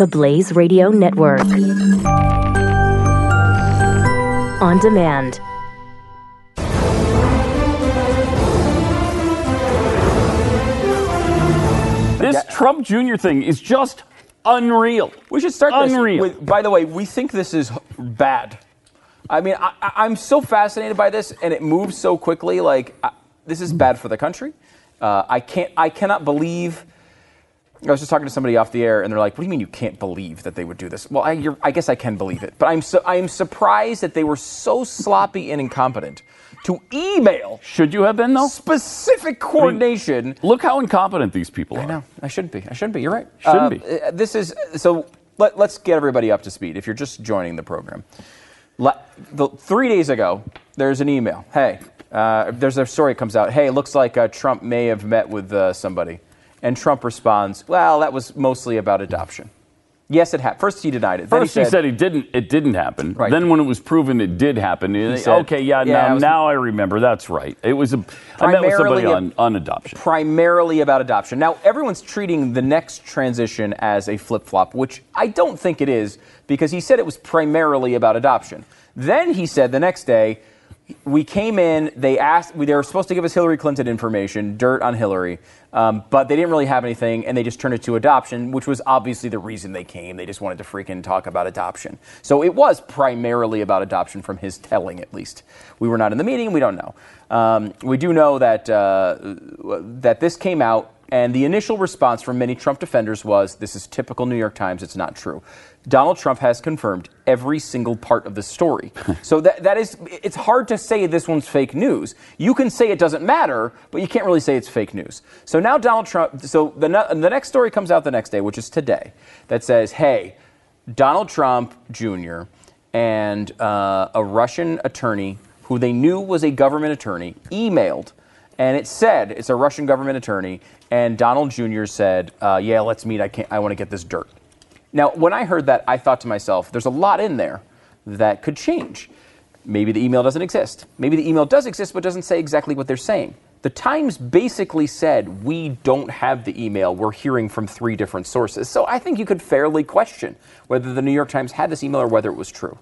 the Blaze Radio Network. On demand. This Trump Jr. thing is just unreal. We should start this Unreal. with, by the way, we think this is bad. I mean, I, I- I'm so fascinated by this, and it moves so quickly. Like, I, this is bad for the country. Uh, I can't, I cannot believe. I was just talking to somebody off the air, and they're like, "What do you mean you can't believe that they would do this?" Well, I, you're, I guess I can believe it, but I'm, so, I am surprised that they were so sloppy and incompetent to email Should you have been though? specific coordination. Look how incompetent these people are. I know. I shouldn't be. I shouldn't be. You're right. Shouldn't Uh, be. uh, This is so. Let, let's get everybody up to speed. If you're just joining the program, La- the, three days ago, there's an email. Hey, uh, there's a story that comes out. Hey, looks like uh, Trump may have met with uh, somebody, and Trump responds, "Well, that was mostly about adoption." Yes, it happened. First, he denied it. Then First he said he didn't. It didn't happen. Right. Then when it was proven it did happen, he said, okay, yeah, yeah, now, was- now I remember. That's right. It was a. I met with somebody Primarily on, on adoption. primarily about adoption. Now, everyone's treating the next transition as a flip flop, which I don't think it is because he said it was primarily about adoption. Then he said the next day, we came in, they asked, they were supposed to give us Hillary Clinton information, dirt on Hillary, um, but they didn't really have anything, and they just turned it to adoption, which was obviously the reason they came. They just wanted to freaking talk about adoption. So it was primarily about adoption from his telling, at least. We were not in the meeting, we don't know. Um, we do know that, uh, that this came out, and the initial response from many Trump defenders was this is typical New York Times, it's not true. Donald Trump has confirmed every single part of the story. so that, that is, it's hard to say this one's fake news. You can say it doesn't matter, but you can't really say it's fake news. So now Donald Trump, so the, the next story comes out the next day, which is today, that says, hey, Donald Trump Jr. and uh, a Russian attorney who they knew was a government attorney emailed, and it said it's a Russian government attorney, and Donald Jr. said, uh, "Yeah, let's meet. I can't. I want to get this dirt." Now, when I heard that, I thought to myself, "There's a lot in there that could change. Maybe the email doesn't exist. Maybe the email does exist, but doesn't say exactly what they're saying." The Times basically said, We don't have the email. We're hearing from three different sources. So I think you could fairly question whether the New York Times had this email or whether it was true.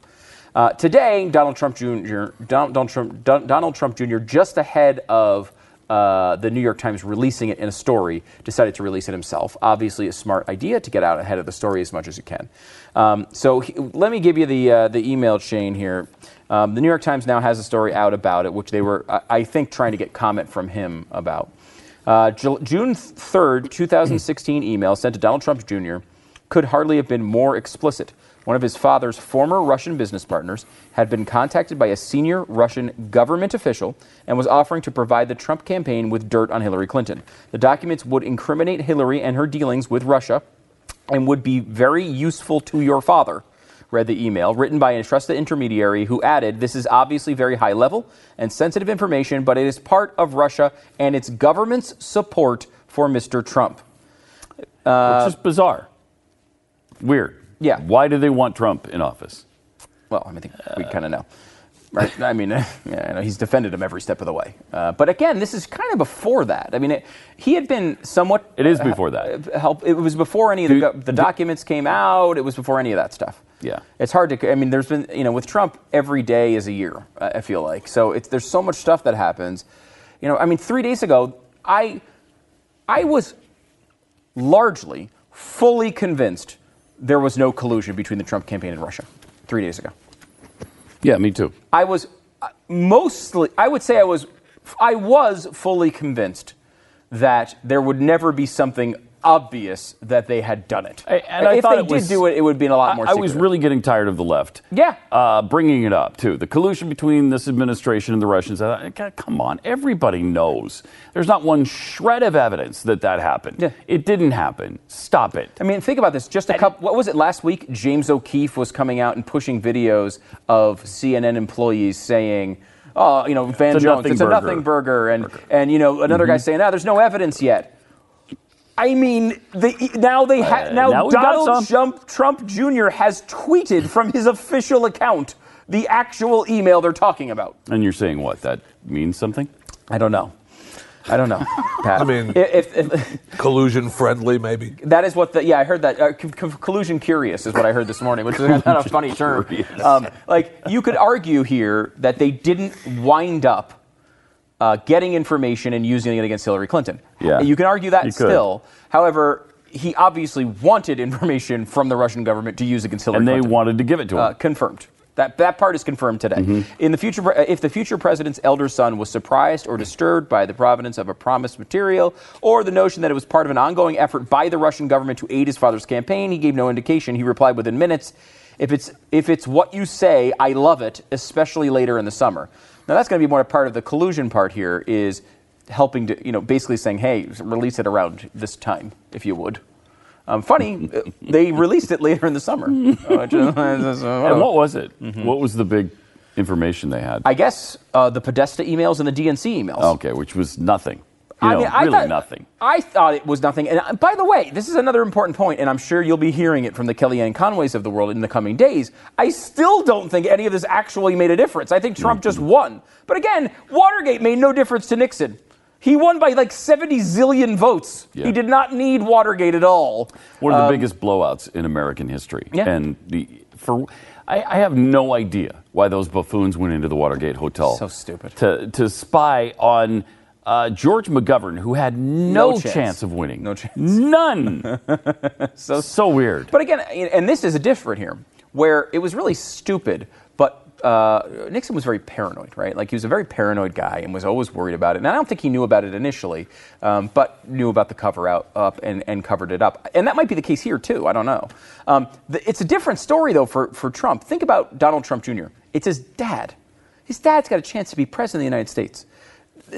Uh, today, Donald Trump Jr., Don- Donald, Trump, Don- Donald Trump Jr., just ahead of uh, the New York Times releasing it in a story, decided to release it himself. Obviously, a smart idea to get out ahead of the story as much as you can. Um, so he, let me give you the uh, the email chain here. Um, the New York Times now has a story out about it, which they were, I, I think, trying to get comment from him about. Uh, Ju- June 3rd, 2016 email sent to Donald Trump Jr. could hardly have been more explicit. One of his father's former Russian business partners had been contacted by a senior Russian government official and was offering to provide the Trump campaign with dirt on Hillary Clinton. The documents would incriminate Hillary and her dealings with Russia and would be very useful to your father. Read the email, written by a trusted intermediary who added, This is obviously very high level and sensitive information, but it is part of Russia and its government's support for Mr. Trump. which is uh, bizarre. Weird. Yeah. Why do they want Trump in office? Well, I, mean, I think we kind of know. Right? I mean, yeah, I know he's defended him every step of the way. Uh, but again, this is kind of before that. I mean, it, he had been somewhat. It is before that. uh, Help. It was before any of the, Do- the documents came out. It was before any of that stuff. Yeah. It's hard to. I mean, there's been you know with Trump every day is a year. I I feel like so. It's there's so much stuff that happens. You know, I mean, three days ago, I I was largely fully convinced there was no collusion between the Trump campaign and Russia. Three days ago. Yeah, me too. I was mostly, I would say I was, I was fully convinced that there would never be something obvious that they had done it. I- and I if thought they did was- do it, it would be a lot more. I, I was really getting tired of the left. Yeah. Uh, bringing it up, too. The collusion between this administration and the Russians. I God, come on. Everybody knows. There's not one shred of evidence that that happened. Yeah. It didn't happen. Stop it. I mean, think about this. Just a couple. What was it last week? James O'Keefe was coming out and pushing videos of CNN employees saying, "Oh, you know, Van It's a Jones, nothing it's a burger. nothing burger," and and you know, another guy saying, "No, there's no evidence yet." I mean, they, now they ha- Uh, now, now we've got Donald. Trump, Trump Jr. has tweeted from his official account the actual email they're talking about. And you're saying what? That means something? I don't know. I don't know, Pat. I mean- if, if, if Collusion friendly, maybe. that is what the yeah I heard that uh, co- co- collusion curious is what I heard this morning, which is not a funny term. Um, like you could argue here that they didn't wind up uh, getting information and using it against Hillary Clinton. Yeah. you can argue that You could. still. However, he obviously wanted information from the Russian government to use against Hillary And they Clinton. wanted to give it to him. Uh, confirmed. That, that part is confirmed today. Mm-hmm. In the future, if the future president's elder son was surprised or disturbed by the provenance of a promised material or the notion that it was part of an ongoing effort by the Russian government to aid his father's campaign, he gave no indication. He replied within minutes, "If it's if it's what you say, I love it, especially later in the summer." Now that's going to be more a part of the collusion part here is helping to you know basically saying, "Hey, release it around this time, if you would." Um, funny, uh, they released it later in the summer. Which is- and what was it? What was the big information they had? I guess uh, the Podesta emails and the DNC emails. okay, which was nothing. You know, really thought, nothing. I thought it was nothing. And uh, by the way, this is another important point, and I'm sure you'll be hearing it from the Kellyanne Conways of the world in the coming days. I still don't think any of this actually made a difference. I think Trump just won. But again, Watergate made no difference to Nixon. He won by like 70 zillion votes. Yeah. He did not need Watergate at all. One of the biggest blowouts in American history. Yeah. And the for I, I have no idea why those buffoons went into the Watergate Hotel. So stupid. To to spy on uh, George McGovern, who had no, No chance. of winning. No chance. None. so so weird. But again, and this is a different here, where it was really stupid, but uh, Nixon was very paranoid, right? Like he was a very paranoid guy and was always worried about it. And I don't think he knew about it initially, um, but knew about the cover out up and, and covered it up. And that might be the case here too. I don't know. Um, the, it's a different story though for, for Trump. Think about Donald Trump Jr. It's his dad. His dad's got a chance to be president of the United States.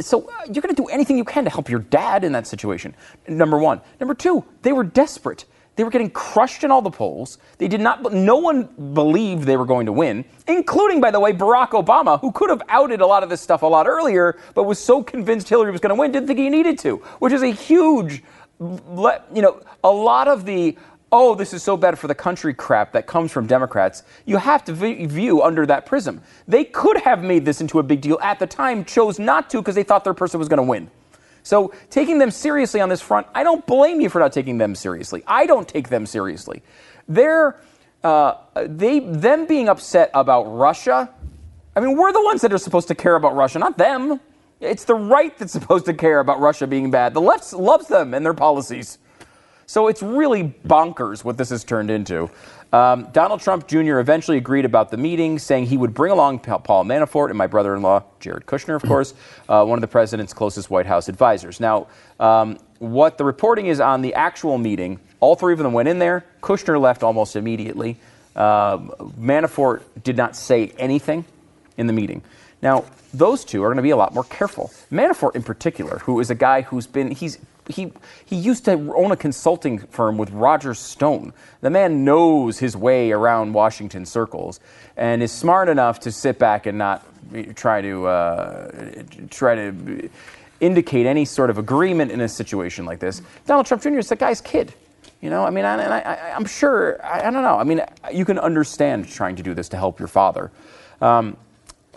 So uh, you're going to do anything you can to help your dad in that situation. Number one. Number two, they were desperate. They were getting crushed in all the polls. They did not. No one believed they were going to win, including, by the way, Barack Obama, who could have outed a lot of this stuff a lot earlier, but was so convinced Hillary was going to win, didn't think he needed to, which is a huge, you know, a lot of the oh, this is so bad for the country crap that comes from Democrats, you have to v- view under that prism. They could have made this into a big deal at the time, chose not to because they thought their person was going to win. So taking them seriously on this front, I don't blame you for not taking them seriously. I don't take them seriously. They're uh, they them being upset about Russia. I mean, we're the ones that are supposed to care about Russia, not them. It's the right that's supposed to care about Russia being bad. The left loves them and their policies. So it's really bonkers what this has turned into. Um, Donald Trump Jr. eventually agreed about the meeting, saying he would bring along Paul Manafort and my brother in law, Jared Kushner, of course, uh, one of the president's closest White House advisors. Now, um, what the reporting is on the actual meeting, all three of them went in there. Kushner left almost immediately. Um Manafort did not say anything in the meeting. Now, those two are going to be a lot more careful. Manafort, in particular, who is a guy who's been he's he he used to own a consulting firm with Roger Stone. The man knows his way around Washington circles and is smart enough to sit back and not try to uh, try to indicate any sort of agreement in a situation like this. Donald Trump Jr. is the guy's kid. You know, I mean, I, I'm sure, I, I don't know. I mean, you can understand trying to do this to help your father. Um,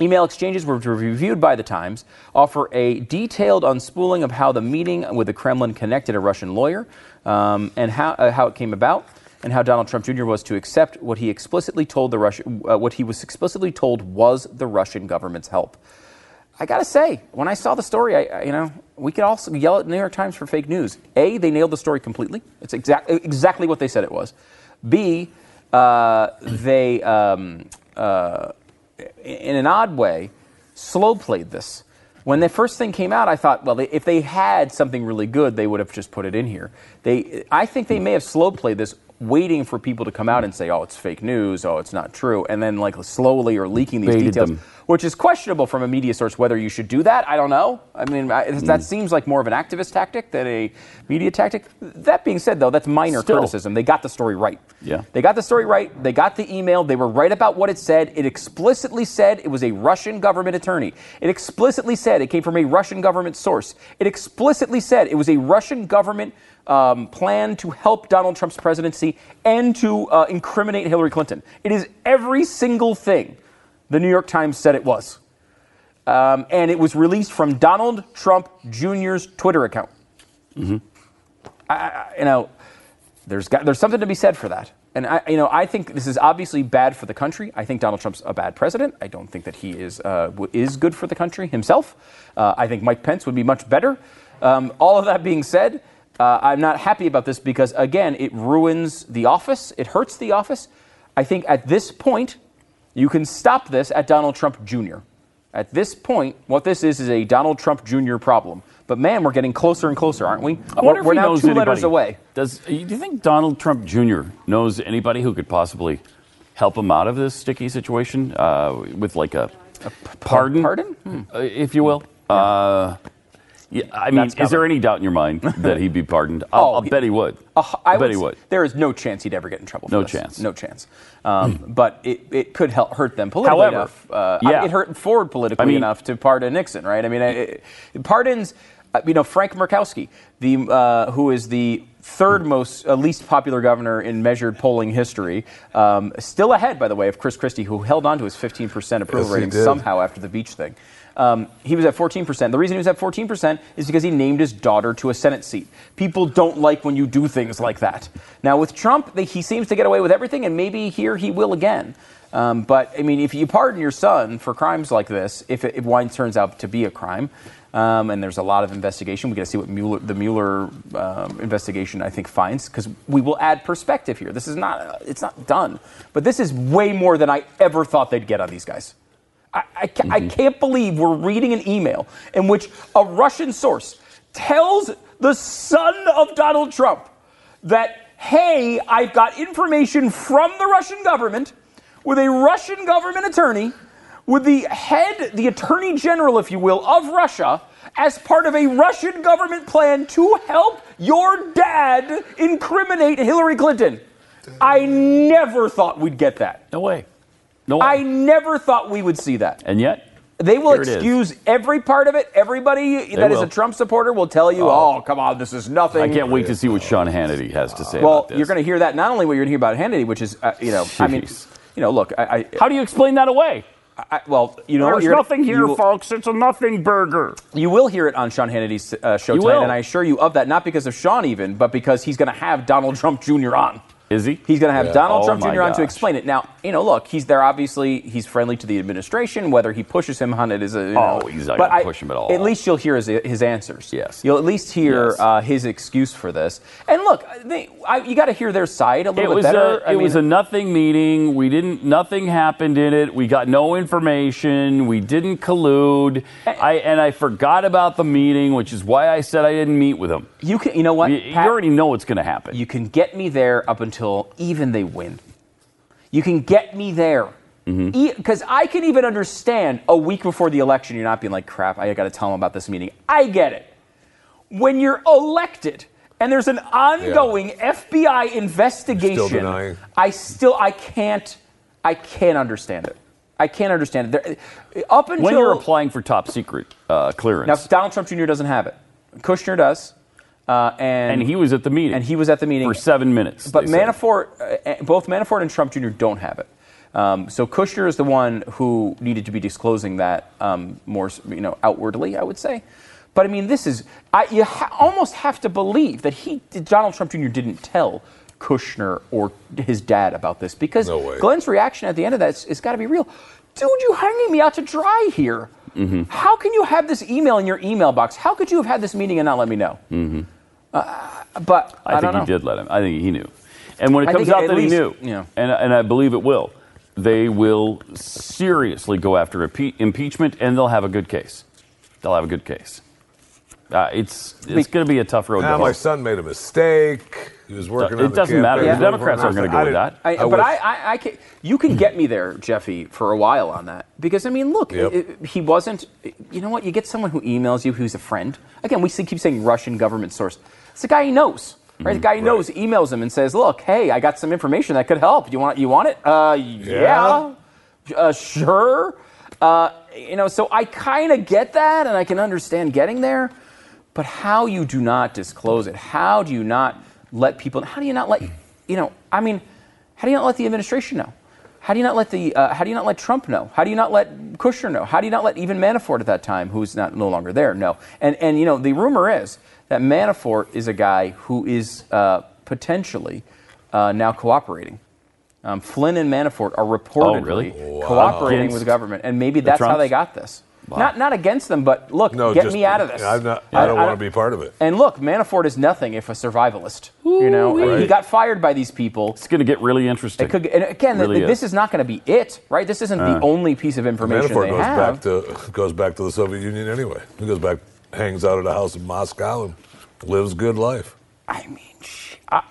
email exchanges were reviewed by the Times, offer a detailed unspooling of how the meeting with the Kremlin connected a Russian lawyer um, and how, uh, how it came about. And how Donald Trump Jr. was to accept what he explicitly told the Russian, uh, what he was explicitly told was the Russian government's help. I gotta say, when I saw the story, I, I- you know, we could also yell at New York Times for fake news. A, they nailed the story completely. It's exact, exactly what they said it was. B, uh, they, um, uh, in an odd way, slow played this. When the first thing came out, I thought, well, they, if they had something really good, they would have just put it in here. They, I think they may have slow played this, waiting for people to come out and say, "Oh, it's fake news. Oh, it's not true," and then like slowly or leaking these Baited details, them. Which is questionable from a media source. Whether you should do that, I don't know. I mean, I, Hmm. that seems like more of an activist tactic than a media tactic. That being said, though, that's minor Still. criticism. They got the story right. Yeah. They got the story right. They got the email. They were right about what it said. It explicitly said it was a Russian government attorney. It explicitly said it came from a Russian government source. It explicitly said it was a Russian government um, plan to help Donald Trump's presidency and to uh, incriminate Hillary Clinton. It is every single thing the New York Times said it was. um, and it was released from Donald Trump Jr.'s Twitter account. I, I- you know, there's got, there's something to be said for that. And I, you know, I think this is obviously bad for the country. I think Donald Trump's a bad president. I don't think that he is uh, is good for the country himself. Uh, I think Mike Pence would be much better. Um, all of that being said, uh, I'm not happy about this because again, it ruins the office. It hurts the office. I think at this point, you can stop this at Donald Trump Jr. At this point, what this is is a Donald Trump Jr. problem. But man, we're getting closer and closer, aren't we? I wonder we're if he now knows two anybody. letters away. Does do you think Donald Trump Jr. knows anybody who could possibly help him out of this sticky situation uh, with like a, pardon, pardon? Hmm. uh, if you will? Uh, yeah, I mean, is there any doubt in your mind that he'd be pardoned? I'll, Oh, I'll bet he would. Uh, I, bet he would. There is no chance he'd ever get in trouble. For No this. chance. No chance. Um, but it, it could help hurt them politically However, enough. Uh, I yeah. mean, it hurt Ford politically I mean- enough to pardon Nixon, right? I mean, it, it- pardons. uh, You know, Frank Murkowski, the uh, who is the third most uh, least popular governor in measured polling history, um, still ahead, by the way, of Chris Christie, who held on to his 15% approval Yes, rating somehow after the beach thing. Um, he was at 14%. The reason he was at 14% is because he named his daughter to a Senate seat. People don't like when you do things like that. Now, with Trump, he seems to get away with everything, and maybe here he will again. Um, but, I mean, if you pardon your son for crimes like this, if, it, if wine turns out to be a crime, um, and there's a lot of investigation, we got to see what Mueller, the Mueller um, investigation, I think, finds, because we will add perspective here. This is not, uh, it's not done. But this is way more than I ever thought they'd get on these guys. I, I, ca- I mm-hmm. can't believe we're reading an email in which a Russian source tells the son of Donald Trump that, hey, I've got information from the Russian government with a Russian government attorney, with the head, the attorney general, if you will, of Russia, as part of a Russian government plan to help your dad incriminate Hillary Clinton. I never thought we'd get that. No way. No. I never thought we would see that. and yet, They will is. excuse every part of it. Everybody that is will. a Trump supporter will tell you, "Oh, come on, this is nothing." I can't wait to see what Sean Hannity has to say Well, about this. you're going to hear that. Not only what you're going to hear about Hannity, which is, uh, you know, I mean, you know, look, I, I, How do you explain that away? I well, you know, There's nothing here, will- folks. It's a nothing burger. You will hear it on Sean Hannity's uh, show You tonight, will. and I assure you of that. Not because of Sean, even, but because he's going to have Donald Trump Jr. on. Is he? He's going to have Yeah. Donald Oh Trump my Jr. on to explain it. Now, you know, look, he's there. Obviously, he's friendly to the administration. Whether he pushes him on it is a you know, Oh, he's not but gonna push him at all. At least you'll hear his, his answers. Yes. you'll at least hear Yes. uh, his excuse for this. And look, they, I, you got to hear their side a It little bit was better. a it was a nothing meeting. We didn't nothing happened in it. We got no information. We didn't collude. I and I forgot about the meeting, which is why I said I didn't meet with him. you can, you know what? You, you already know what's going to happen. You can get me there up until even they win. You can get me there. Mm-hmm. Because I can even understand a week before the election, you're not being like, crap, I got to tell them about this meeting. I get it. When you're elected and there's an ongoing FBI investigation, denying? I still, I can't, I can't understand it. I can't understand it. There, up until when you're applying for top secret uh, clearance. now, Donald Trump Jr. doesn't have it. Kushner does, uh, and and he was at the meeting, and he was at the meeting for seven minutes. But. Manafort, uh, both Manafort and Trump Jr. don't have it. Um, so Kushner is the one who needed to be disclosing that um, more, you know, outwardly. I would say. But I mean, this is I, you ha- almost have to believe that he, Donald Trump Jr. didn't tell Kushner or his dad about this because No. Glenn's reaction at the end of that is, is got to be real. Dude, you hanging me out to dry here. How can you have this email in your email box? How could you have had this meeting and not let me know? Uh, but I, I, think he did let him. I think he knew. And when it comes out at that least- he knew, yeah. and, and I believe it will, they will seriously go after impe- impeachment, and they'll have a good case. They'll have a good case. Uh, it's it's going to be a tough road Now to my hoe. son made a mistake. He was working It on doesn't matter. campaign. The Democrats aren't gonna go I with didn't- that. I, I but I, I, I can, you can get me there, Jeffy, for a while on that because I mean, look, Yep. it- it- he wasn't. You know what? You get someone who emails you who's a friend. Again, we keep saying Russian government source. It's a guy he knows, right? The guy he knows emails him and says, "Look, hey, I got some information that could help. You want? You want it? Uh, yeah, Uh, sure. Uh, you know, so I kind of get that, and I can understand getting there. But how you do not disclose it? How do you not let people? How do you not let you know? I mean, how do you not let the administration know? How do you not let the uh, How do you not let Trump know? How do you not let Kushner know? How do you not let even Manafort at that time, who's not no longer there, know? And and you know the rumor is that Manafort is a guy who is uh, potentially uh, now cooperating. Um, Flynn and Manafort are reportedly Oh, really? cooperating Against with the government, and maybe that's how they got this. Not not against them, but look, No, get just- me out of this. I'm not, I don't want to be part of it. And look, Manafort is nothing if a survivalist. you know, Right. he got fired by these people. It's going to get really interesting. It could, and again, Really th- this is. is not going to be it, right? This isn't the uh, only piece of information Manafort they goes have. back to goes back to the Soviet Union anyway. He goes back, hangs out at a house in Moscow, and lives good life. I mean, sh-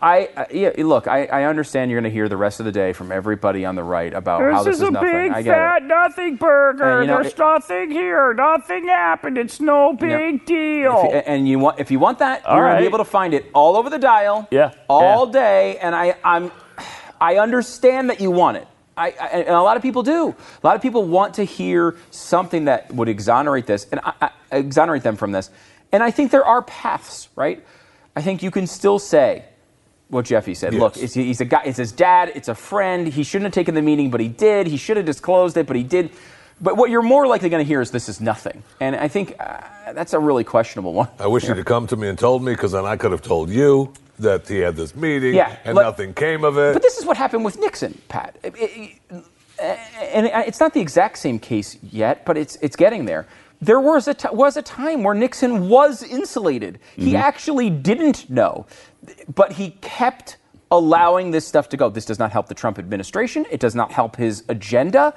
I, I, yeah, look, I, I understand you're going to hear the rest of the day from everybody on the right about how this is, nothing. I get it. nothing burger. And, you know, There's it- nothing here. Nothing happened. It's no big deal. If you- and you want, if you want that, All you're going to be able to find it all over the dial, Yeah, all yeah. day. And I, I'm, I understand that you want it. I, I, and a lot of people do. A lot of people want to hear something that would exonerate this and I, I, exonerate them from this. And I think there are paths, right? I think you can still say what Jeffy said. Yes. Look, it's, he's a guy. It's his dad. It's a friend. He shouldn't have taken the meeting, but he did. He should have disclosed it, but he did. But what you're more likely going to hear is this is nothing. And I think uh, that's a really questionable one. I wish you'd have come to me and told me, because then I could have told you that he had this meeting, Yeah, and nothing came of it. But this is what happened with Nixon, Pat. It- it- and it's not the exact same case yet, but it's it's getting there. There was a t- was a time where Nixon was insulated. He mm-hmm. actually didn't know, but he kept allowing this stuff to go. This does not help the Trump administration. It does not help his agenda.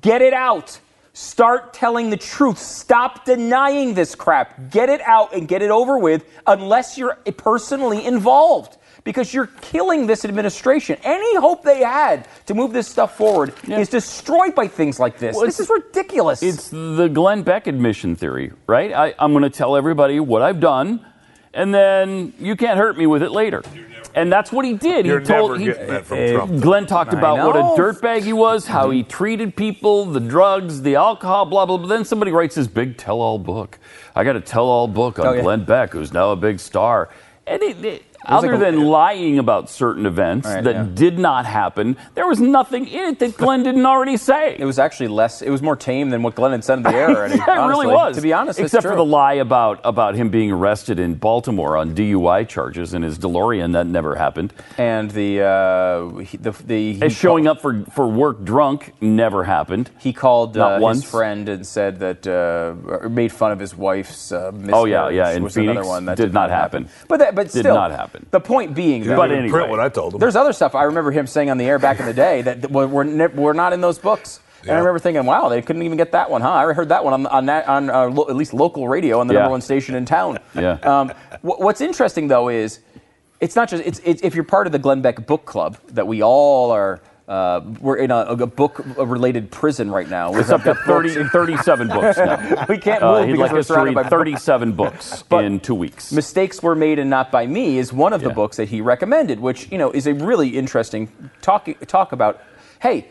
Get it out. Start telling the truth. Stop denying this crap. Get it out and get it over with unless you're personally involved. Because you're killing this administration. Any hope they had to move this stuff forward is destroyed by things like this. Well, this is ridiculous. It's the Glenn Beck admission theory, right? I, I'm going to tell everybody what I've done, and then you can't hurt me with it later. And that's what he did. You're he told never he- that from uh, Trump. Glenn talked about what a know. dirtbag he was, how he treated people, the drugs, the alcohol, blah blah. blah. Then somebody writes his big tell-all book. I got a tell-all book on Oh, yeah. Glenn Beck, who's now a big star. And it, it- other like a- than lying about certain events Right, that yeah. did not happen, there was nothing in it that Glenn didn't already say. it was actually less. It was more tame than what Glenn had said in the air already. Yeah, it really was. To be honest, except for the lie about about him being arrested in Baltimore on DUI charges in his DeLorean, that never happened. and the uh, he, the, the he showing up for for work drunk never happened. He called Not uh, once. his friend and said that uh, made fun of his wife's uh, Oh, yeah, yeah, in was another one that Did not happen. But that, but Did still, not happen. The point being, He though, But anyway. print what I told him. there's other stuff I remember him saying on the air back in the day that were were, ne- were not in those books. And I remember thinking, wow, they couldn't even get that one, huh? I heard that one on on, that, on uh, lo- at least local radio on the Yeah. number one station in town. Yeah. Um, wh- what's interesting though is it's not just it's, it's if you're part of the Glenn Beck book club that we all are. Uh, we're in a, a book-related prison right now. It's up to 30, 37 books now. we can't Uh, move he'd because like we're surrounded read by 37 books in two weeks. Mistakes Were Made and Not by Me is one of the Yeah. books that he recommended, which you know is a really interesting talk talk about. Hey,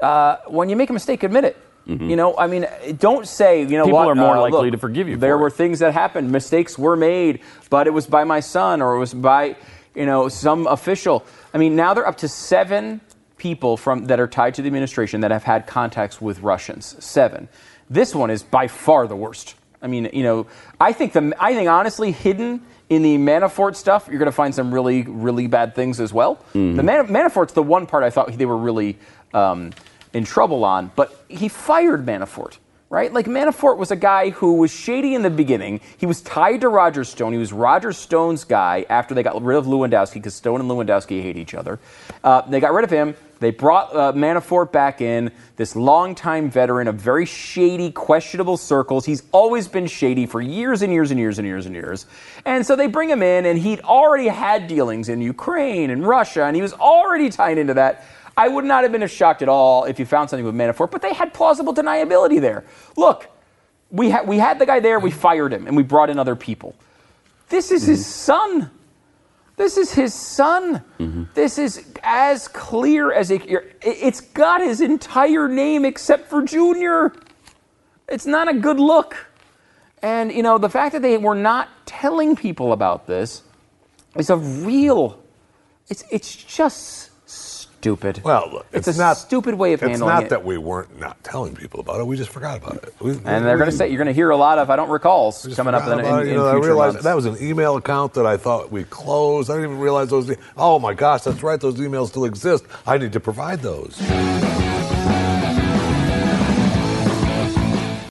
uh, when you make a mistake, admit it. You know, I mean, don't say you know Mm-hmm. People what. are more uh, likely look, to forgive you There for were it. things that happened. Mistakes were made, but it was by my son or it was by you know some official. I mean, now they're up to seven people from that are tied to the administration that have had contacts with Russians. Seven. This one is by far the worst. I mean, you know, I think the I think honestly hidden in the Manafort stuff, you're going to find some really really bad things as well. Mm-hmm. The Man- Manafort's the one part I thought they were really um, in trouble on, but he fired Manafort. Right? Like Manafort was a guy who was shady in the beginning. He was tied to Roger Stone. He was Roger Stone's guy after they got rid of Lewandowski because Stone and Lewandowski hate each other. Uh, they got rid of him. They brought uh, Manafort back in, this longtime veteran of very shady, questionable circles. He's always been shady for years and years and years and years and years. And so they bring him in, and he'd already had dealings in Ukraine and Russia, and he was already tied into that. I would not have been as shocked at all if you found something with Manafort, but they had plausible deniability there. Look, we, ha- we had the guy there, we fired him, and we brought in other people. This is his mm-hmm. son. This is his son. Mm-hmm. This is as clear as it, it's got his entire name except for Junior. It's not a good look. And, you know, the fact that they were not telling people about this is a real, it's, it's just stupid. Well, look, it's, it's, a not stupid way of handling it. It's not it. that we weren't not telling people about it. We just forgot about it. We, and they're going to say you're going to hear a lot of I don't recalls coming up in, in, in You know, I future realized months. that was an email account that I thought we closed. I didn't even realize those. Oh my gosh, that's right. Those emails still exist. I need to provide those.